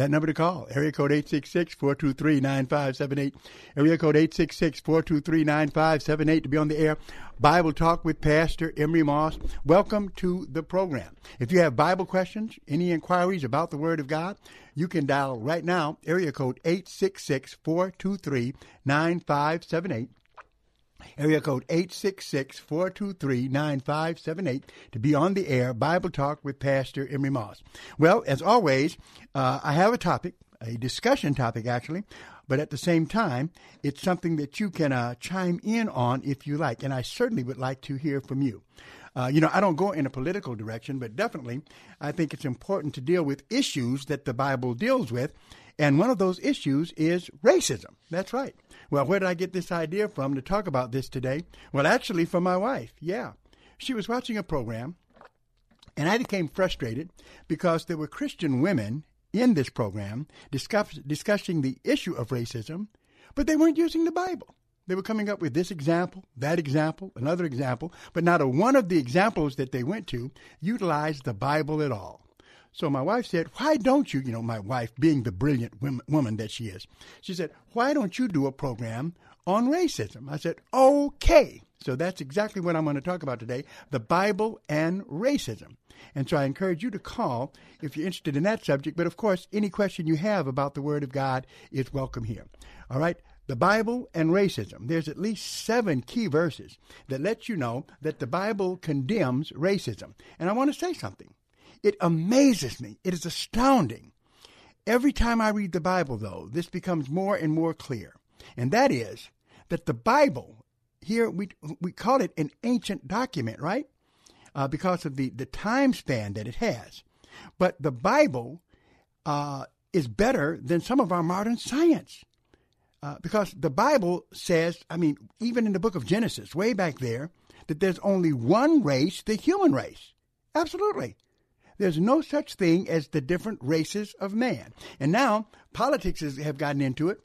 That number to call, area code 866-423-9578. Area code 866-423-9578 to be on the air. Bible Talk with Pastor Emery Moss. Welcome to the program. If you have Bible questions, any inquiries about the Word of God, you can dial right now, area code 866-423-9578 area code 866-423-9578 to be on the air bible talk with pastor emery moss well as always uh, i have a topic a discussion topic actually but at the same time it's something that you can uh, chime in on if you like and i certainly would like to hear from you uh, you know, I don't go in a political direction, but definitely I think it's important to deal with issues that the Bible deals with. And one of those issues is racism. That's right. Well, where did I get this idea from to talk about this today? Well, actually, from my wife. Yeah. She was watching a program, and I became frustrated because there were Christian women in this program discuss, discussing the issue of racism, but they weren't using the Bible. They were coming up with this example, that example, another example, but not a one of the examples that they went to utilized the Bible at all. So my wife said, Why don't you, you know, my wife being the brilliant woman that she is, she said, Why don't you do a program on racism? I said, Okay. So that's exactly what I'm going to talk about today the Bible and racism. And so I encourage you to call if you're interested in that subject. But of course, any question you have about the Word of God is welcome here. All right? The Bible and racism. There's at least seven key verses that let you know that the Bible condemns racism. And I want to say something. It amazes me. It is astounding. Every time I read the Bible, though, this becomes more and more clear. And that is that the Bible, here we, we call it an ancient document, right? Uh, because of the, the time span that it has. But the Bible uh, is better than some of our modern science. Uh, because the Bible says, I mean, even in the book of Genesis, way back there, that there's only one race, the human race. Absolutely. There's no such thing as the different races of man. And now politics is, have gotten into it,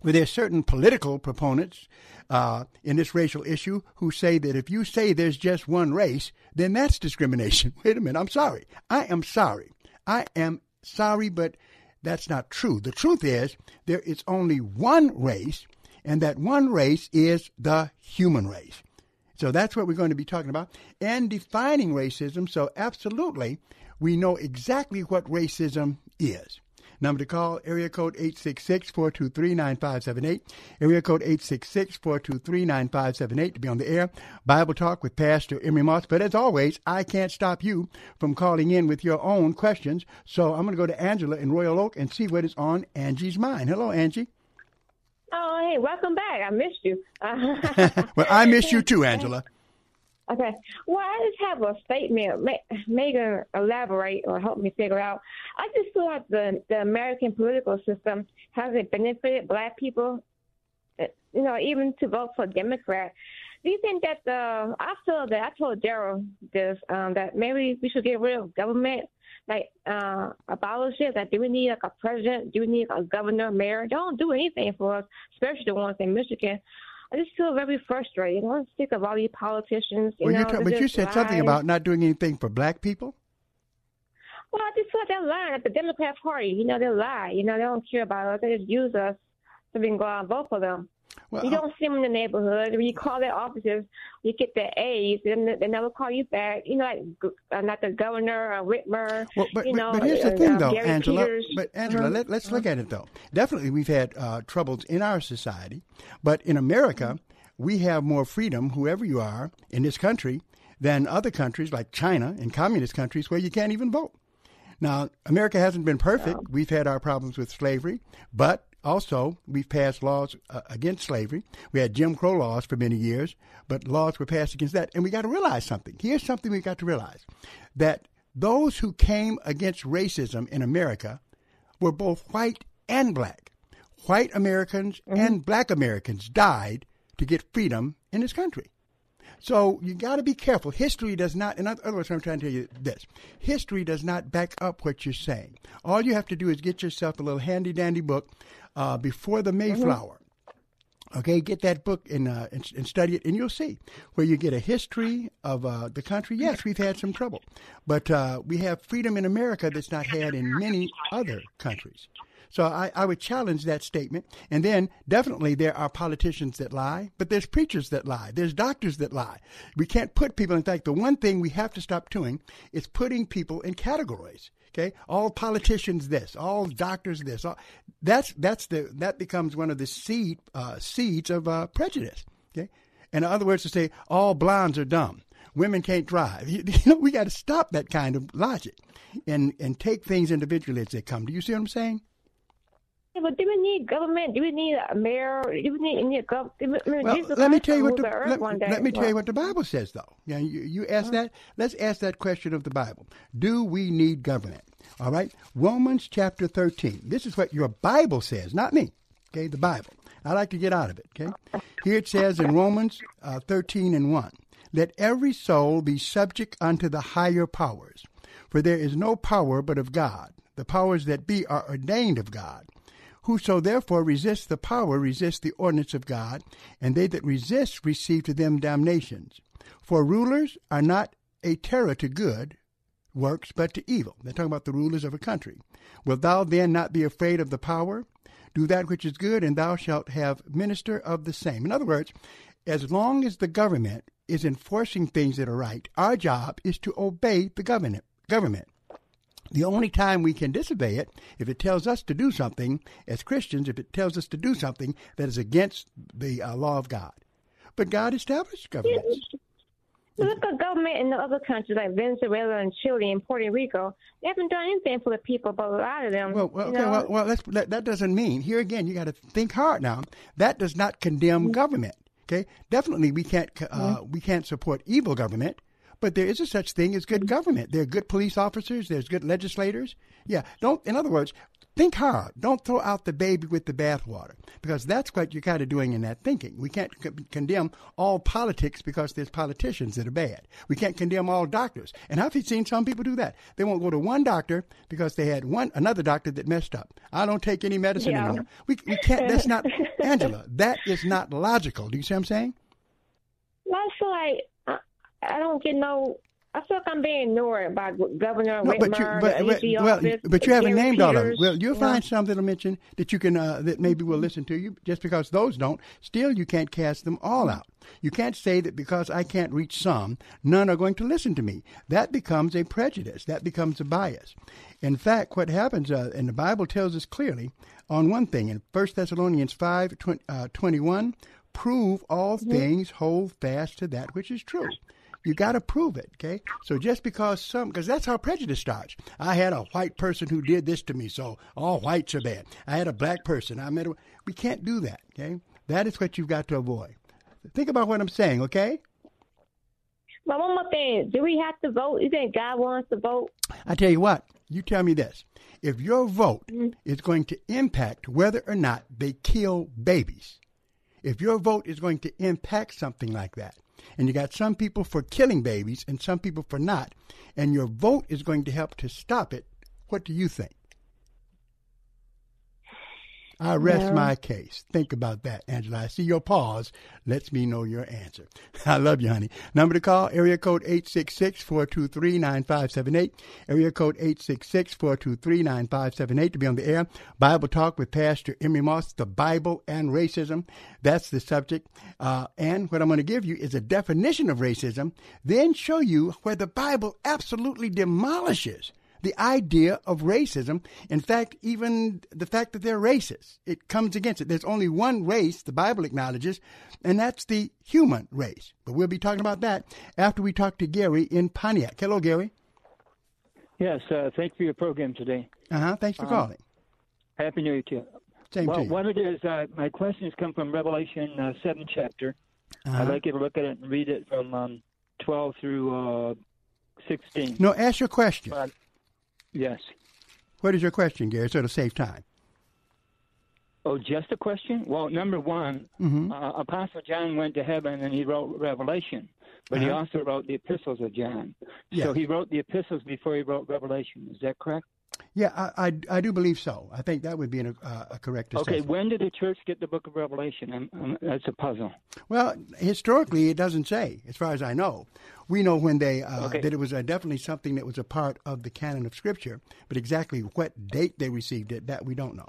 where there's certain political proponents uh, in this racial issue who say that if you say there's just one race, then that's discrimination. Wait a minute, I'm sorry. I am sorry. I am sorry, but that's not true. The truth is there is only one race, and that one race is the human race. So that's what we're going to be talking about and defining racism. So, absolutely, we know exactly what racism is. Number to call, area code 866-423-9578. Area code 866-423-9578 to be on the air. Bible Talk with Pastor Emery Moss. But as always, I can't stop you from calling in with your own questions. So I'm going to go to Angela in Royal Oak and see what is on Angie's mind. Hello, Angie. Oh, hey, welcome back. I missed you. well, I miss you too, Angela. Okay. Well, I just have a statement. Megan, elaborate or help me figure out. I just feel like the the American political system hasn't benefited Black people. Uh, you know, even to vote for Democrat. Do you think that the? I feel that I told Daryl this um, that maybe we should get rid of government like uh, abolish it. Like, do we need like a president? Do we need a governor, mayor? They don't do anything for us, especially the ones in Michigan. I just feel very frustrated. I'm sick of all these politicians. You well, know, t- but you said lie. something about not doing anything for black people. Well, I just feel like they're lying at the Democrat Party. You know, they lie. You know, they don't care about us. They just use us to we can go out and vote for them. Well, you don't see them in the neighborhood. When you call their offices, you get the A's, and they never call you back. You know, like uh, not the governor or Whitmer. Well, but, you know, but, here's the thing, uh, though, Gary Angela. Peters. But Angela, Mhm. let, let's look at it though. Definitely, we've had uh, troubles in our society, but in America, we have more freedom, whoever you are in this country, than other countries like China and communist countries where you can't even vote. Now, America hasn't been perfect. We've had our problems with slavery, but also we've passed laws uh, against slavery. We had Jim Crow laws for many years, but laws were passed against that. And we got to realize something. Here's something we got to realize that those who came against racism in America were both white and black. White Americans and black Americans died to get freedom in this country. So you got to be careful. History does not, in other words, I'm trying to tell you this history does not back up what you're saying. All you have to do is get yourself a little handy dandy book uh, before the Mayflower. Okay, get that book and, uh, and and study it, and you'll see where you get a history of uh, the country. Yes, we've had some trouble, but uh, we have freedom in America that's not had in many other countries. So I, I would challenge that statement. And then definitely there are politicians that lie, but there's preachers that lie. There's doctors that lie. We can't put people, in fact, the one thing we have to stop doing is putting people in categories. Okay, all politicians this, all doctors this. All, that's that's the that becomes one of the seed uh, seeds of uh, prejudice. Okay, in other words, to say all blondes are dumb, women can't drive. You, you know, we got to stop that kind of logic, and and take things individually as they come. Do you see what I'm saying? Yeah, but do we need government? Do we need a mayor? Do we need any government? Well, let me tell you what the let, let me tell you what the Bible says, though. Yeah, you, you ask that. Let's ask that question of the Bible. Do we need government? All right, Romans chapter thirteen. This is what your Bible says, not me. Okay, the Bible. I like to get out of it. Okay, here it says in Romans uh, thirteen and one, let every soul be subject unto the higher powers, for there is no power but of God. The powers that be are ordained of God. Whoso therefore resists the power resists the ordinance of God, and they that resist receive to them damnations. For rulers are not a terror to good works, but to evil. They're talking about the rulers of a country. Wilt thou then not be afraid of the power? Do that which is good, and thou shalt have minister of the same. In other words, as long as the government is enforcing things that are right, our job is to obey the government. Government. The only time we can disobey it if it tells us to do something as Christians, if it tells us to do something that is against the uh, law of God. But God established governments. Look at government in the other countries like Venezuela and Chile and Puerto Rico. They haven't done anything for the people, but a lot of them. Well, well you okay, know, well, well that's, that, that doesn't mean, here again, you got to think hard now. That does not condemn government. Okay, definitely we can't uh, we can't support evil government, but there is a such thing as good government. There are good police officers. There's good legislators. Yeah, don't. In other words, think hard. Don't throw out the baby with the bathwater because that's what you're kind of doing in that thinking. We can't c- condemn all politics because there's politicians that are bad. We can't condemn all doctors. And I've seen some people do that. They won't go to one doctor because they had one another doctor that messed up. I don't take any medicine Yeah. anymore. We we can't. That's not Angela. That is not logical. Do you see what I'm saying? Feel like I, don't get no. I feel like I'm being ignored by Governor No, Whitmer, but you, but, but, well, office, but you haven't named all of them. Well, you'll find some that'll mention that you can uh, that maybe will listen to you. Just because those don't, still you can't cast them all out. You can't say that because I can't reach some, none are going to listen to me. That becomes a prejudice. That becomes a bias. In fact, what happens, uh, and the Bible tells us clearly on one thing in 1 Thessalonians 5 20, uh, 21, prove all things, hold fast to that which is true. You got to prove it, okay? So just because some, because that's how prejudice starts. I had a white person who did this to me, so all whites are bad. I had a black person. I met a, we can't do that, okay? That is what you've got to avoid. Think about what I'm saying, okay? But one more thing: Do we have to vote? You think God wants to vote? I tell you what, you tell me this. If your vote mm-hmm. is going to impact whether or not they kill babies, if your vote is going to impact something like that, and you got some people for killing babies and some people for not, and your vote is going to help to stop it, what do you think? I rest Yeah. my case. Think about that, Angela. I see your pause. Lets me know your answer. I love you, honey. Number to call, area code 866-423-9578. Area code 866-423-9578 to be on the air. Bible Talk with Pastor Emery Moss, the Bible and racism. That's the subject. Uh, and what I'm going to give you is a definition of racism, then show you where the Bible absolutely demolishes the idea of racism. In fact, even the fact that they're racist, it comes against it. There's only one race the Bible acknowledges, and that's the human race. But we'll be talking about that after we talk to Gary in Pontiac. Hello, Gary. Yes, uh, thank you for your program today. Uh huh. Thanks for calling. Happy New Year to you. Same well, to you. what it is, uh, my questions come from Revelation uh, 7 chapter. Uh-huh. I'd like you to look at it and read it from um, 12 through uh, 16. No, ask your question. But, yes. What is your question, Gary? So to save time. Oh, just a question? Well, number one, Mhm. uh, Apostle John went to heaven and he wrote Revelation, but he Uh-huh. also wrote the epistles of John. Yes. So he wrote the epistles before he wrote Revelation. Is that correct? Yeah, I, I, I do believe so. I think that would be an, uh, a correct Okay, when did the church get the book of Revelation? Um, um, that's a puzzle. Well, historically, it doesn't say, as far as I know. We know when they uh, Okay. that it was uh, definitely something that was a part of the canon of Scripture, but exactly what date they received it, that we don't know.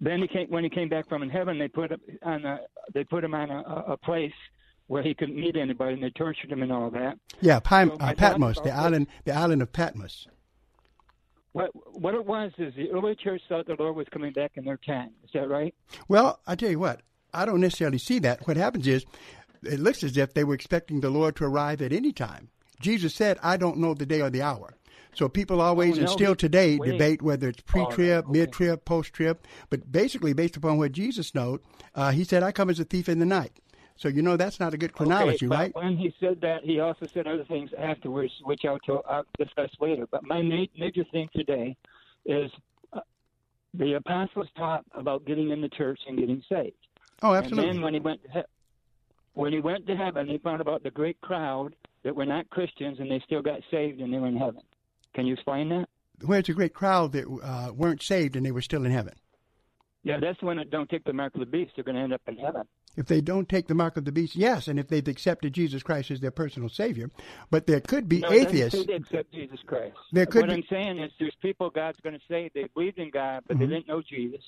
Then he came, when he came back from in heaven, they put him on a, they put him on a, a place where he couldn't meet anybody, and they tortured him and all that. Yeah, Pim, So uh, Patmos, the island, the island of Patmos. What what it was is the early church thought the Lord was coming back in their time. Is that right? Well, I tell you what, I don't necessarily see that. What happens is, it looks as if they were expecting the Lord to arrive at any time. Jesus said, "I don't know the day or the hour." So people always Oh, and still today debate whether it's pre-trib, okay. mid-trib, post-trib. But basically, based upon what Jesus knowed, uh, he said, "I come as a thief in the night." So you know that's not a good chronology, okay, but right? When he said that, he also said other things afterwards, which I'll, to, I'll discuss later. But my ma- major thing today is uh, the apostles taught about getting in the church and getting saved. Oh, absolutely. And then when he went to he- when he went to heaven, he found about the great crowd that were not Christians and they still got saved and they were in heaven. Can you explain that? Where's a great crowd that uh, weren't saved and they were still in heaven? Yeah, that's one that don't take the mark of the beast. They're going to end up in heaven. If they don't take the mark of the beast, yes, and if they've accepted Jesus Christ as their personal Savior, but there could be No, atheists. they accept Jesus Christ. There could what be- I'm saying is, there's people God's going to say they believed in God, but Mhm. they didn't know Jesus,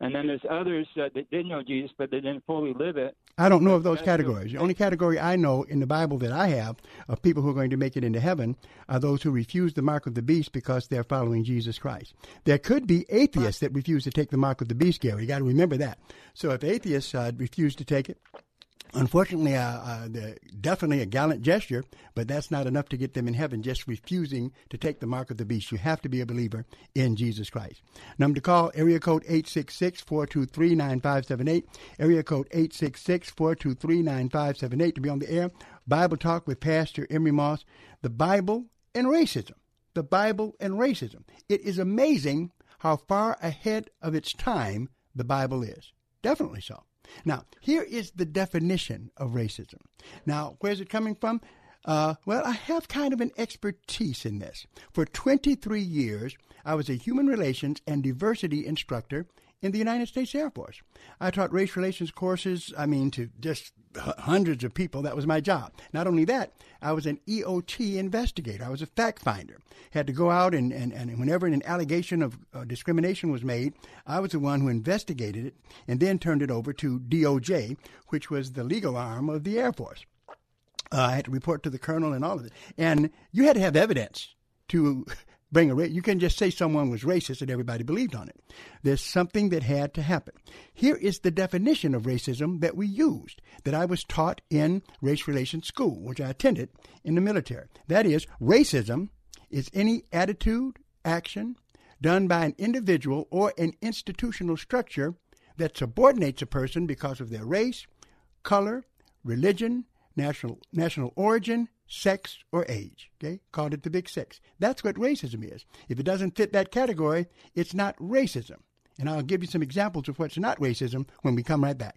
and then there's others that did know Jesus, but they didn't fully live it. I don't know of those categories. The only category I know in the Bible that I have of people who are going to make it into heaven are those who refuse the mark of the beast because they're following Jesus Christ. There could be atheists that refuse to take the mark of the beast, Gary. You got to remember that. So if atheists uh, refuse to take it, Unfortunately, uh, uh, definitely a gallant gesture, but that's not enough to get them in heaven. Just refusing to take the mark of the beast. You have to be a believer in Jesus Christ. Number to call: area code 866-423-9578. Area code 866-423-9578 to be on the air. Bible talk with Pastor Emery Moss. The Bible and racism. The Bible and racism. It is amazing how far ahead of its time the Bible is. Definitely so. Now, here is the definition of racism. Now, where's it coming from? Uh, well, I have kind of an expertise in this. For 23 years, I was a human relations and diversity instructor in the United States Air Force. I taught race relations courses, I mean, to just hundreds of people. That was my job. Not only that, I was an EOT investigator. I was a fact finder. Had to go out and, and, and whenever an allegation of uh, discrimination was made, I was the one who investigated it and then turned it over to DOJ, which was the legal arm of the Air Force. Uh, I had to report to the colonel and all of it. And you had to have evidence to bring a race. You can just say someone was racist and everybody believed on it. There's something that had to happen. Here is the definition of racism that we used, that I was taught in race relations school, which I attended in the military. That is, racism is any attitude, action done by an individual or an institutional structure that subordinates a person because of their race, color, religion, national national origin, sex, or age. Okay, called it the Big Six. That's what racism is. If it doesn't fit that category, it's not racism. And I'll give you some examples of what's not racism when we come right back.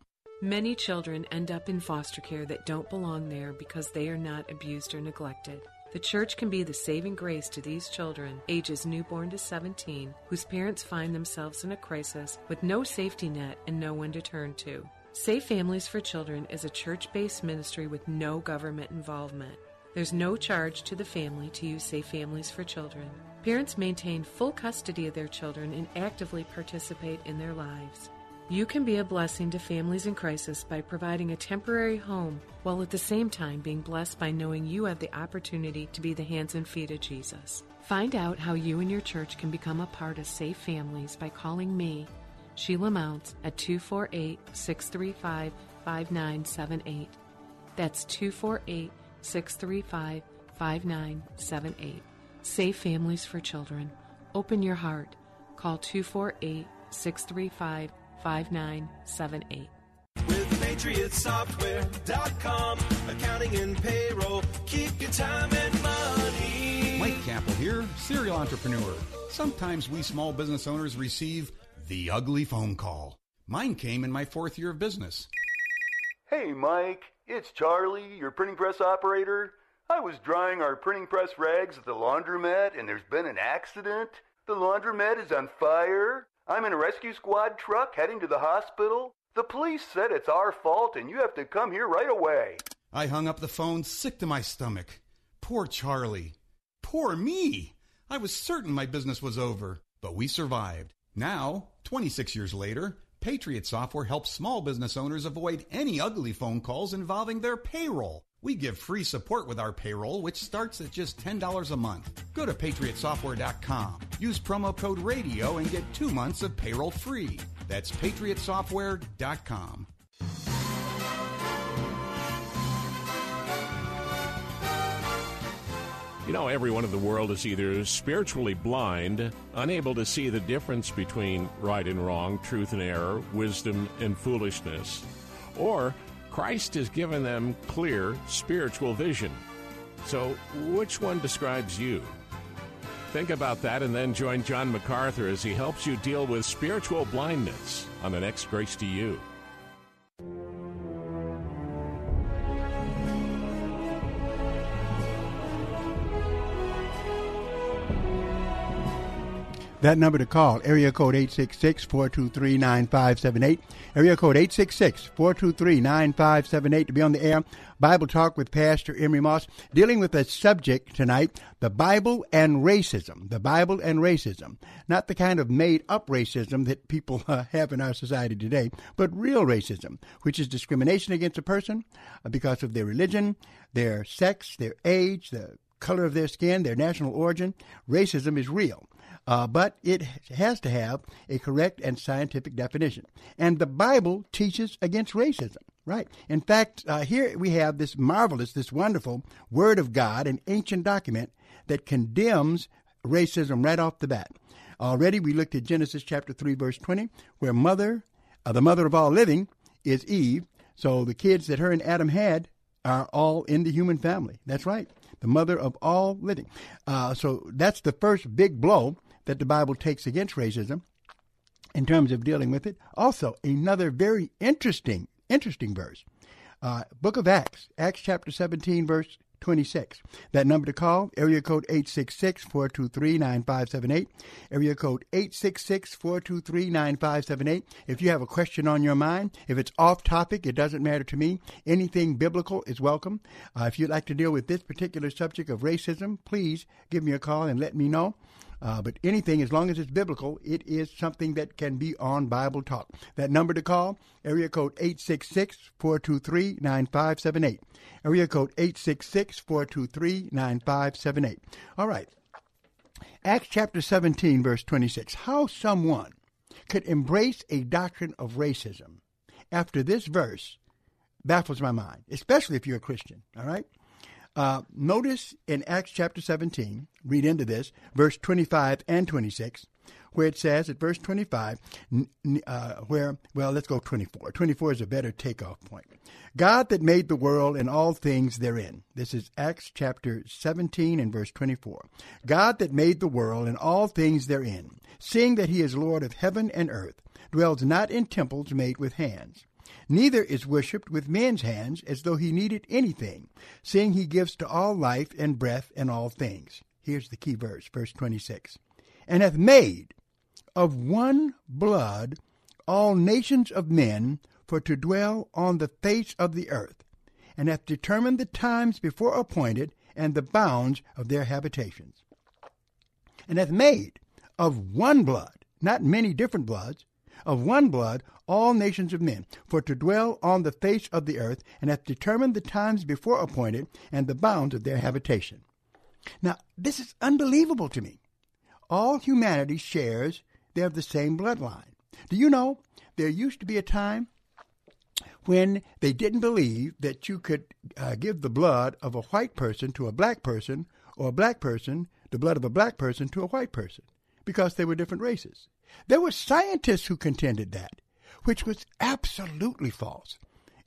Many children end up in foster care that don't belong there because they are not abused or neglected. The church can be the saving grace to these children, ages newborn to 17, whose parents find themselves in a crisis with no safety net and no one to turn to. Safe Families for Children is a church based ministry with no government involvement. There's no charge to the family to use Safe Families for Children. Parents maintain full custody of their children and actively participate in their lives. You can be a blessing to families in crisis by providing a temporary home while at the same time being blessed by knowing you have the opportunity to be the hands and feet of Jesus. Find out how you and your church can become a part of Safe Families by calling me, Sheila Mounts, at 248 635 5978. That's 248 635 5978. Safe Families for Children. Open your heart. Call 248 635 5978. With PatriotSoftware.com, accounting and payroll, keep your time and money. Mike Kappel here, serial entrepreneur. Sometimes we small business owners receive the ugly phone call. Mine came in my fourth year of business. Hey, Mike, it's Charlie, your printing press operator. I was drying our printing press rags at the laundromat and there's been an accident. The laundromat is on fire. I'm in a rescue squad truck heading to the hospital. The police said it's our fault and you have to come here right away. I hung up the phone, sick to my stomach. Poor Charlie. Poor me. I was certain my business was over, but we survived. Now, 26 years later, Patriot Software helps small business owners avoid any ugly phone calls involving their payroll. We give free support with our payroll, which starts at just $10 a month. Go to patriotsoftware.com. Use promo code RADIO and get two months of payroll free. That's patriotsoftware.com. You know, everyone in the world is either spiritually blind, unable to see the difference between right and wrong, truth and error, wisdom and foolishness, or Christ has given them clear spiritual vision. So, which one describes you? Think about that and then join John MacArthur as he helps you deal with spiritual blindness on the next Grace to You. That number to call, area code 866-423-9578. Area code 866-423-9578 to be on the air. Bible Talk with Pastor Emery Moss, dealing with a subject tonight, the Bible and racism. The Bible and racism. Not the kind of made-up racism that people uh, have in our society today, but real racism, which is discrimination against a person uh, because of their religion, their sex, their age, the color of their skin, their national origin. Racism is real. Uh, but it has to have a correct and scientific definition. And the Bible teaches against racism, right? In fact, uh, here we have this marvelous, this wonderful Word of God, an ancient document that condemns racism right off the bat. Already we looked at Genesis chapter 3, verse 20, where mother, uh, the mother of all living, is Eve. So the kids that her and Adam had are all in the human family. That's right. The mother of all living. Uh, so that's the first big blow that the Bible takes against racism in terms of dealing with it. Also, another very interesting, interesting verse. Uh, Book of Acts, Acts chapter 17, verse 26. That number to call, area code 866-423-9578. Area code 866-423-9578. If you have a question on your mind, if it's off topic, it doesn't matter to me. Anything biblical is welcome. Uh, if you'd like to deal with this particular subject of racism, please give me a call and let me know. Uh, but anything, as long as it's biblical, it is something that can be on Bible Talk. That number to call, area code 866-423-9578. Area code 866-423-9578. All right. Acts chapter 17, verse 26. How someone could embrace a doctrine of racism after this verse baffles my mind, especially if you're a Christian. All right? Uh, notice in Acts chapter 17, read into this, verse 25 and 26, where it says at verse 25, uh, where, well, let's go 24. 24 is a better takeoff point. God that made the world and all things therein. This is Acts chapter 17 and verse 24. God that made the world and all things therein, seeing that he is Lord of heaven and earth, dwells not in temples made with hands neither is worshipped with men's hands as though he needed anything, seeing he gives to all life and breath and all things. Here's the key verse, verse 26. And hath made of one blood all nations of men for to dwell on the face of the earth, and hath determined the times before appointed and the bounds of their habitations. And hath made of one blood, not many different bloods, of one blood all nations of men, for to dwell on the face of the earth, and hath determined the times before appointed, and the bounds of their habitation. Now, this is unbelievable to me. All humanity shares, they have the same bloodline. Do you know, there used to be a time when they didn't believe that you could uh, give the blood of a white person to a black person, or a black person, the blood of a black person to a white person, because they were different races. There were scientists who contended that, which was absolutely false,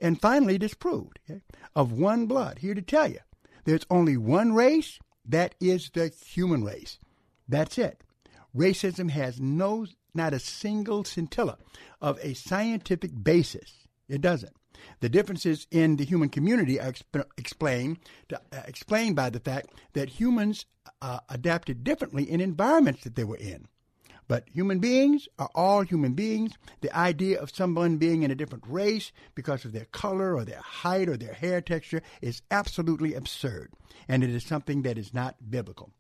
and finally disproved. Okay? Of one blood. Here to tell you, there's only one race, that is the human race. That's it. Racism has no, not a single scintilla of a scientific basis. It doesn't. The differences in the human community are exp- explained, uh, explained by the fact that humans uh, adapted differently in environments that they were in. But human beings are all human beings. The idea of someone being in a different race because of their color or their height or their hair texture is absolutely absurd. And it is something that is not biblical.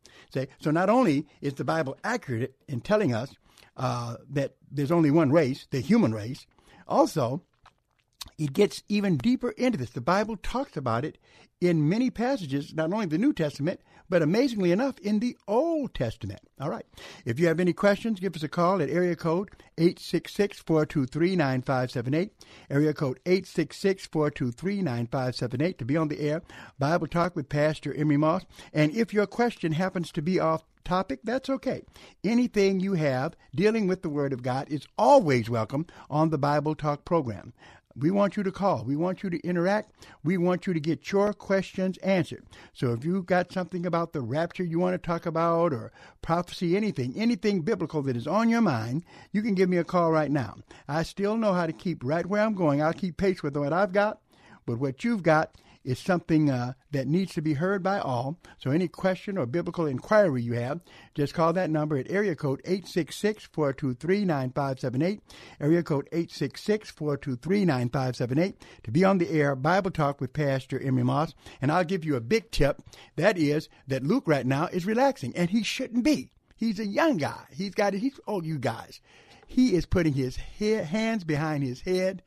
So not only is the Bible accurate in telling us uh, that there's only one race, the human race, also, it gets even deeper into this. The Bible talks about it in many passages, not only the New Testament, but amazingly enough, in the Old Testament. All right. If you have any questions, give us a call at area code 866 423 9578. Area code 866 423 9578 to be on the air. Bible Talk with Pastor Emery Moss. And if your question happens to be off topic, that's okay. Anything you have dealing with the Word of God is always welcome on the Bible Talk program. We want you to call. We want you to interact. We want you to get your questions answered. So if you've got something about the rapture you want to talk about or prophecy, anything, anything biblical that is on your mind, you can give me a call right now. I still know how to keep right where I'm going. I'll keep pace with what I've got, but what you've got is something uh, that needs to be heard by all. So any question or biblical inquiry you have, just call that number at area code 866-423-9578, area code 866-423-9578 to be on the air Bible Talk with Pastor Emery Moss. And I'll give you a big tip. That is that Luke right now is relaxing, and he shouldn't be. He's a young guy. He's got, he's, oh, you guys. He is putting his hands behind his head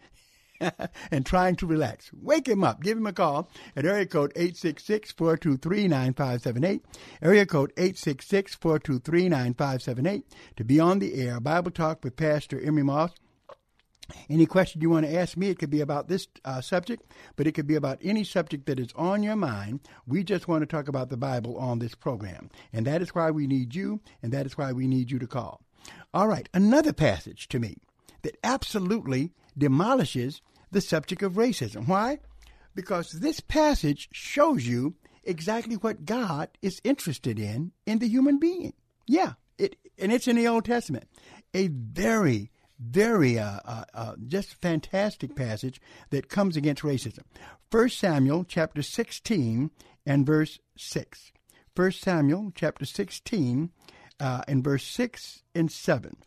and trying to relax. Wake him up. Give him a call at area code 866-423-9578. Area code 866-423-9578 to be on the air. Bible Talk with Pastor Emery Moss. Any question you want to ask me, it could be about this uh, subject, but it could be about any subject that is on your mind. We just want to talk about the Bible on this program. And that is why we need you, and that is why we need you to call. All right, another passage to me that absolutely demolishes the subject of racism. Why? Because this passage shows you exactly what God is interested in in the human being. Yeah, it and it's in the Old Testament. A very very uh, uh, uh, just fantastic passage that comes against racism. First Samuel chapter 16 and verse 6. First Samuel chapter 16 uh, and verse 6 and 7,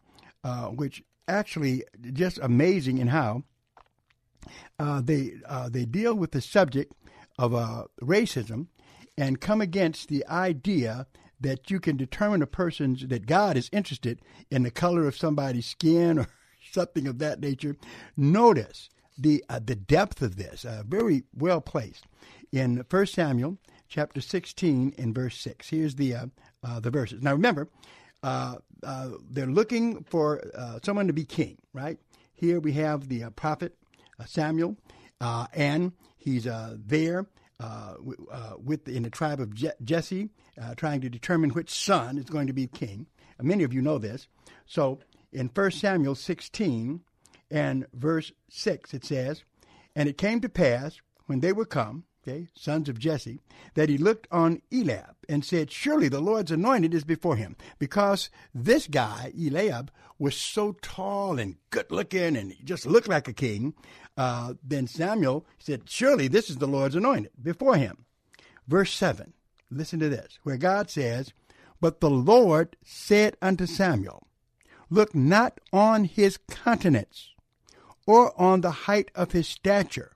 uh, which actually just amazing in how uh, they uh, they deal with the subject of uh, racism and come against the idea that you can determine a person's that God is interested in the color of somebody's skin or something of that nature. Notice the uh, the depth of this, uh, very well placed in 1 Samuel chapter 16 and verse 6. Here's the uh, the verses. Now remember, they're looking for someone to be king, right? Here we have the prophet uh, Samuel, uh, and he's uh, there uh, w- uh, with in the tribe of Je- Jesse, uh, trying to determine which son is going to be king. Uh, many of you know this. So in 1 Samuel 16 and verse 6, it says, And it came to pass when they were come, sons of Jesse, that he looked on Eliab and said, Surely the Lord's anointed is before him. Because this guy, Eliab, was so tall and good looking and he just looked like a king. Uh, then Samuel said, Surely this is the Lord's anointed before him. Verse 7, listen to this, where God says, But the Lord said unto Samuel, Look not on his countenance or on the height of his stature,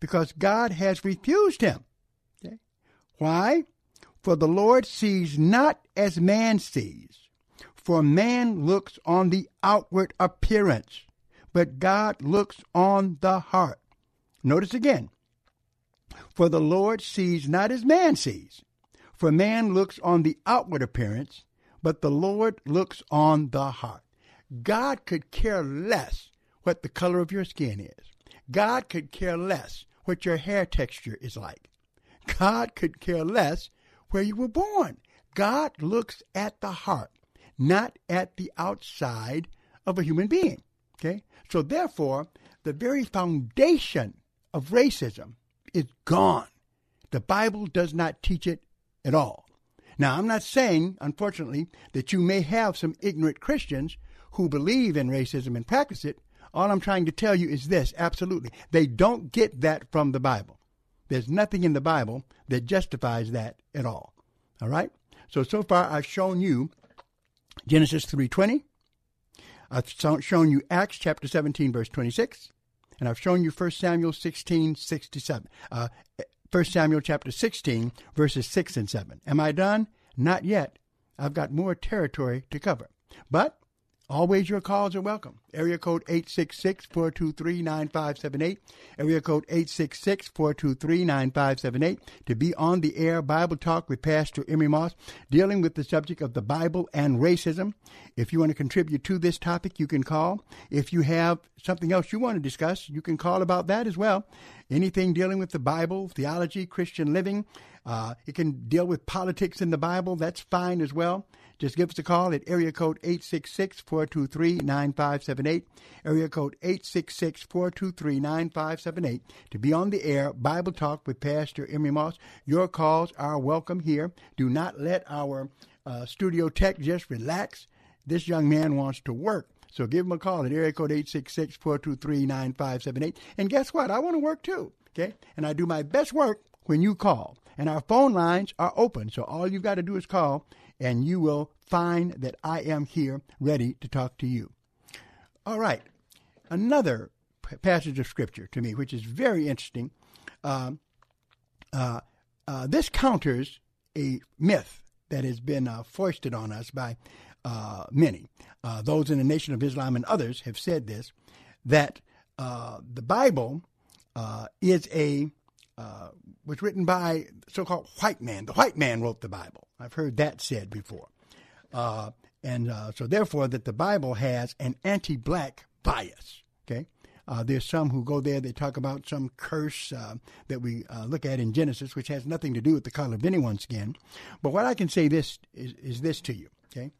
because God has refused him. Okay? Why? For the Lord sees not as man sees. For man looks on the outward appearance, but God looks on the heart. Notice again. For the Lord sees not as man sees. For man looks on the outward appearance, but the Lord looks on the heart. God could care less what the color of your skin is. God could care less what your hair texture is like. God could care less where you were born. God looks at the heart, not at the outside of a human being. Okay? So therefore, the very foundation of racism is gone. The Bible does not teach it at all. Now, I'm not saying, unfortunately, that you may have some ignorant Christians who believe in racism and practice it. All I'm trying to tell you is this absolutely. They don't get that from the Bible. There's nothing in the Bible that justifies that at all. All right? So so far I've shown you Genesis 3:20. I've shown you Acts chapter 17 verse 26, and I've shown you 1 Samuel 16 67. Uh, 1 Samuel chapter 16 verses 6 and 7. Am I done? Not yet. I've got more territory to cover. But Always your calls are welcome. Area code 866-423-9578. Area code 866-423-9578 to be on the air Bible Talk with Pastor Emery Moss dealing with the subject of the Bible and racism. If you want to contribute to this topic, you can call. If you have something else you want to discuss, you can call about that as well. Anything dealing with the Bible, theology, Christian living, uh, it can deal with politics in the Bible. That's fine as well. Just give us a call at area code 866-423-9578, area code 866-423-9578 to be on the air Bible Talk with Pastor Emery Moss. Your calls are welcome here. Do not let our uh, studio tech just relax. This young man wants to work. So give him a call at area code 866-423-9578. And guess what? I want to work too. Okay? And I do my best work when you call. And our phone lines are open. So all you've got to do is call and you will find that I am here ready to talk to you. All right. Another passage of scripture to me, which is very interesting. Uh, uh, uh, this counters a myth that has been uh, foisted on us by uh, many. Uh, those in the Nation of Islam and others have said this that the Bible is a uh, was written by so-called white man. The white man wrote the Bible. I've heard that said before, uh, and uh, so therefore that the Bible has an anti-black bias. Okay, uh, there's some who go there. They talk about some curse uh, that we uh, look at in Genesis, which has nothing to do with the color of anyone's skin. But what I can say this is, is this to you. Okay.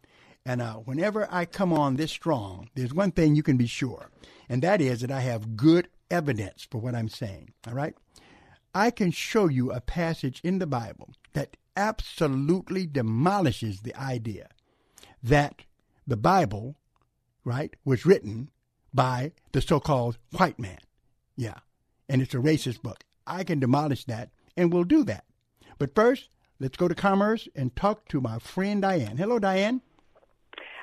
And whenever I come on this strong, there's one thing you can be sure, and that is that I have good evidence for what I'm saying. All right. I can show you a passage in the Bible that absolutely demolishes the idea that the Bible, right, was written by the so called white man. Yeah. And it's a racist book. I can demolish that, and we'll do that. But first, let's go to Commerce and talk to my friend Diane. Hello, Diane.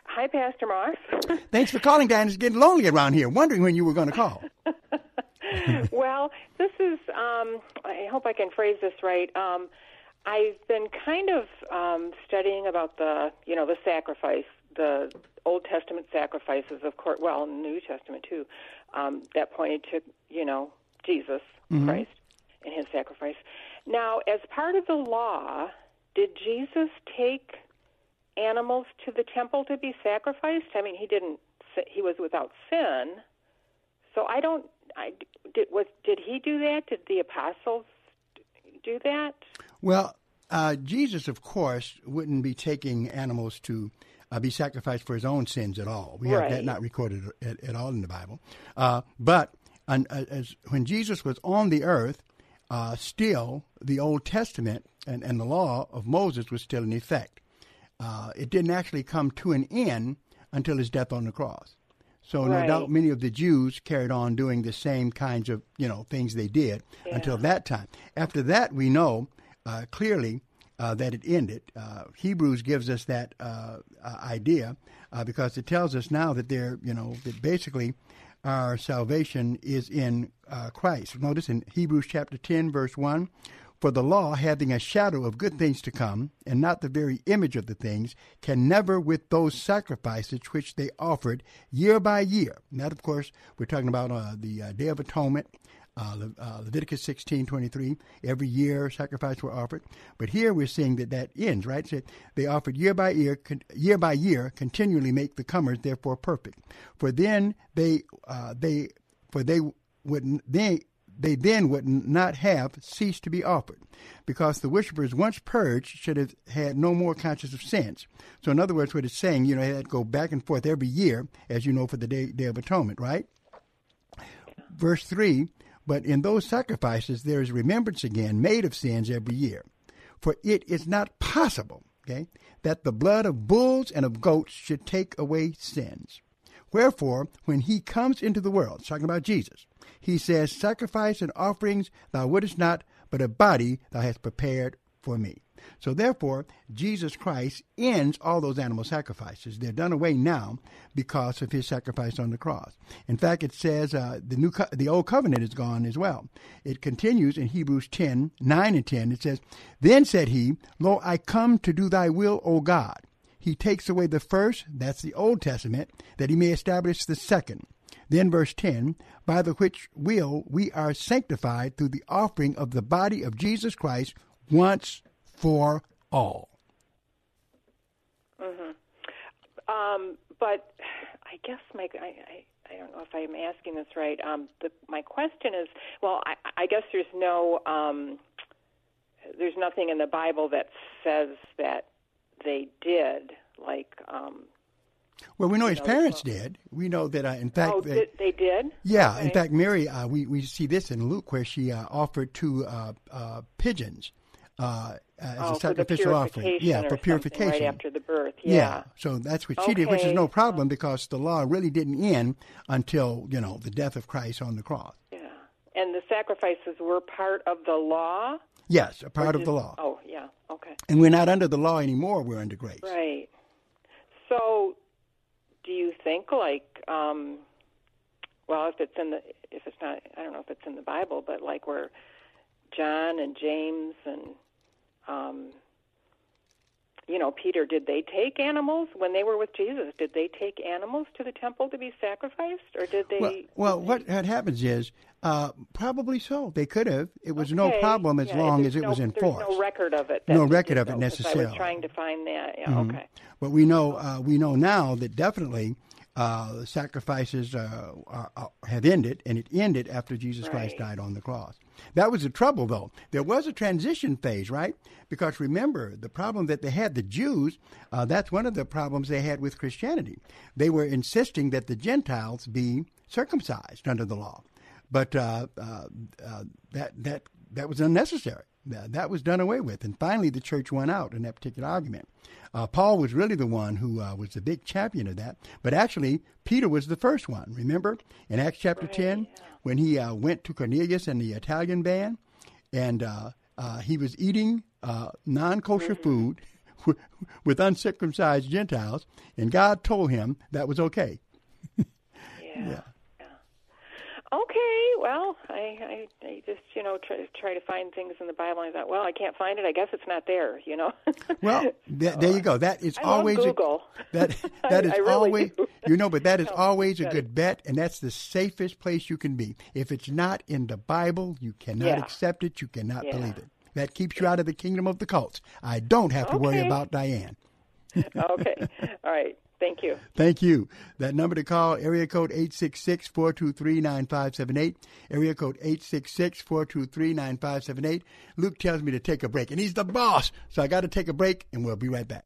Hi, Pastor Moss. Thanks for calling, Diane. It's getting lonely around here, wondering when you were going to call. well, this is, um, I hope I can phrase this right. Um, I've been kind of um, studying about the, you know, the sacrifice, the Old Testament sacrifices, of course, well, the New Testament too, um, that pointed to, you know, Jesus Mhm. Christ and his sacrifice. Now, as part of the law, did Jesus take animals to the temple to be sacrificed? I mean, he didn't. He was without sin, so I don't I did was did he do that? Did the apostles do that? Well, uh, Jesus, of course, wouldn't be taking animals to uh, be sacrificed for his own sins at all. We have that not recorded at, at all in the Bible. Uh, but uh, as, when Jesus was on the earth, uh, still the Old Testament and, and the law of Moses was still in effect. Uh, it didn't actually come to an end until his death on the cross. So no doubt many of the Jews carried on doing the same kinds of you know things they did until that time. After that, we know uh, clearly uh, that it ended. Uh, Hebrews gives us that uh, uh, idea uh, because it tells us now that there you know that basically our salvation is in uh, Christ. Notice in Hebrews chapter ten verse one. For the law, having a shadow of good things to come, and not the very image of the things, can never, with those sacrifices which they offered year by year. And that, of course, we're talking about uh, the uh, Day of Atonement, uh, Le- uh, Leviticus sixteen twenty three. Every year, sacrifices were offered. But here we're seeing that that ends, right? So they offered year by year, con- year by year, continually make the comers therefore perfect. For then they, uh, they, for they would they they then would not have ceased to be offered, because the worshippers once purged should have had no more conscience of sins. So, in other words, what it's saying, you know, they had to go back and forth every year, as you know, for the Day, day of Atonement, right? Verse 3 But in those sacrifices there is remembrance again made of sins every year. For it is not possible, okay, that the blood of bulls and of goats should take away sins. Wherefore, when he comes into the world, talking about Jesus, he says, Sacrifice and offerings thou wouldest not, but a body thou hast prepared for me. So therefore, Jesus Christ ends all those animal sacrifices. They're done away now because of his sacrifice on the cross. In fact, it says uh, the new co- the old covenant is gone as well. It continues in Hebrews 10, 9 and 10. It says, Then said he, Lo, I come to do thy will, O God. He takes away the first, that's the Old Testament, that he may establish the second. Then verse 10, by the which will we are sanctified through the offering of the body of Jesus Christ once for all. Mhm. Um, but I guess my I, I I don't know if I'm asking this right. Um, the, my question is, well, I, I guess there's no um, there's nothing in the Bible that says that they did like. Um, Well, we know his know, parents uh, did. We know that, uh, in fact, oh, they- did, they did. yeah, in fact, Mary, uh, we, we see this in Luke where she uh, offered two uh, uh, pigeons uh, as oh, a sacrificial offering. purification Yeah, for purification. right after the birth. Yeah. Yeah. so that's what she did, which is no problem because the law really didn't end until you know the death of Christ on the cross. Yeah. And the sacrifices were part of the law. Yes, a part of the law, Oh, yeah. Okay. and we're not under the law anymore. We're under grace. Right. So, do you think like, um, well, if it's in the, if it's not, I don't know if it's in the Bible, but like where John and James and, um, you know, Peter, did they take animals when they were with Jesus? Did they take animals to the temple to be sacrificed, or did they? Well, well, what had happens is uh, probably so. They could have. It was no problem as yeah, long as it no, was enforced. There's no record of it. No record of it 'cause I necessarily. was trying to find that. Yeah. Mhm. Okay. But we know uh, we know now that definitely uh, sacrifices uh, are, have ended, and it ended after Jesus Christ died on the cross. That was the trouble, though. There was a transition phase, right? Because remember, the problem that they had, the Jews, uh, that's one of the problems they had with Christianity. They were insisting that the Gentiles be circumcised under the law, but uh, uh, uh, that that that was unnecessary. That, that was done away with, and finally the church won out in that particular argument. Uh, Paul was really the one who uh, was the big champion of that, but actually Peter was the first one. Remember in Acts chapter ten when he uh, went to Cornelius and the Italian band, and uh, uh, he was eating uh, non-kosher food with uncircumcised Gentiles, and God told him that was okay. Yeah. Okay, well, I, I, I just you know try, try to find things in the Bible. And I thought, well, I can't find it. I guess it's not there. You know. Well, th- there you go. That is I always Google. A, that that is I really always do. you know, but that is always a good bet, and that's the safest place you can be. If it's not in the Bible, you cannot Yeah. accept it. You cannot Yeah. believe it. That keeps you out of the kingdom of the cults. I don't have to worry about Diane. okay, all right. Thank you. Thank you. That number to call, area code 866-423-9578. Area code 866-423-9578. Luke tells me to take a break, and he's the boss, so I got to take a break, and we'll be right back.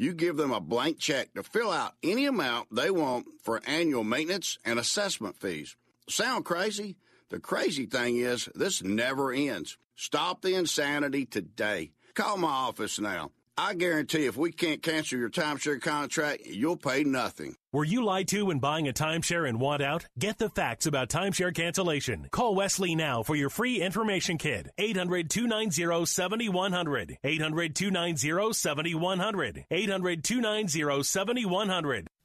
you give them a blank check to fill out any amount they want for annual maintenance and assessment fees. Sound crazy? The crazy thing is, this never ends. Stop the insanity today. Call my office now. I guarantee if we can't cancel your timeshare contract, you'll pay nothing. Were you lied to when buying a timeshare and want out? Get the facts about timeshare cancellation. Call Wesley now for your free information kit. 800 290 7100. 800 290 7100. 800 290 7100.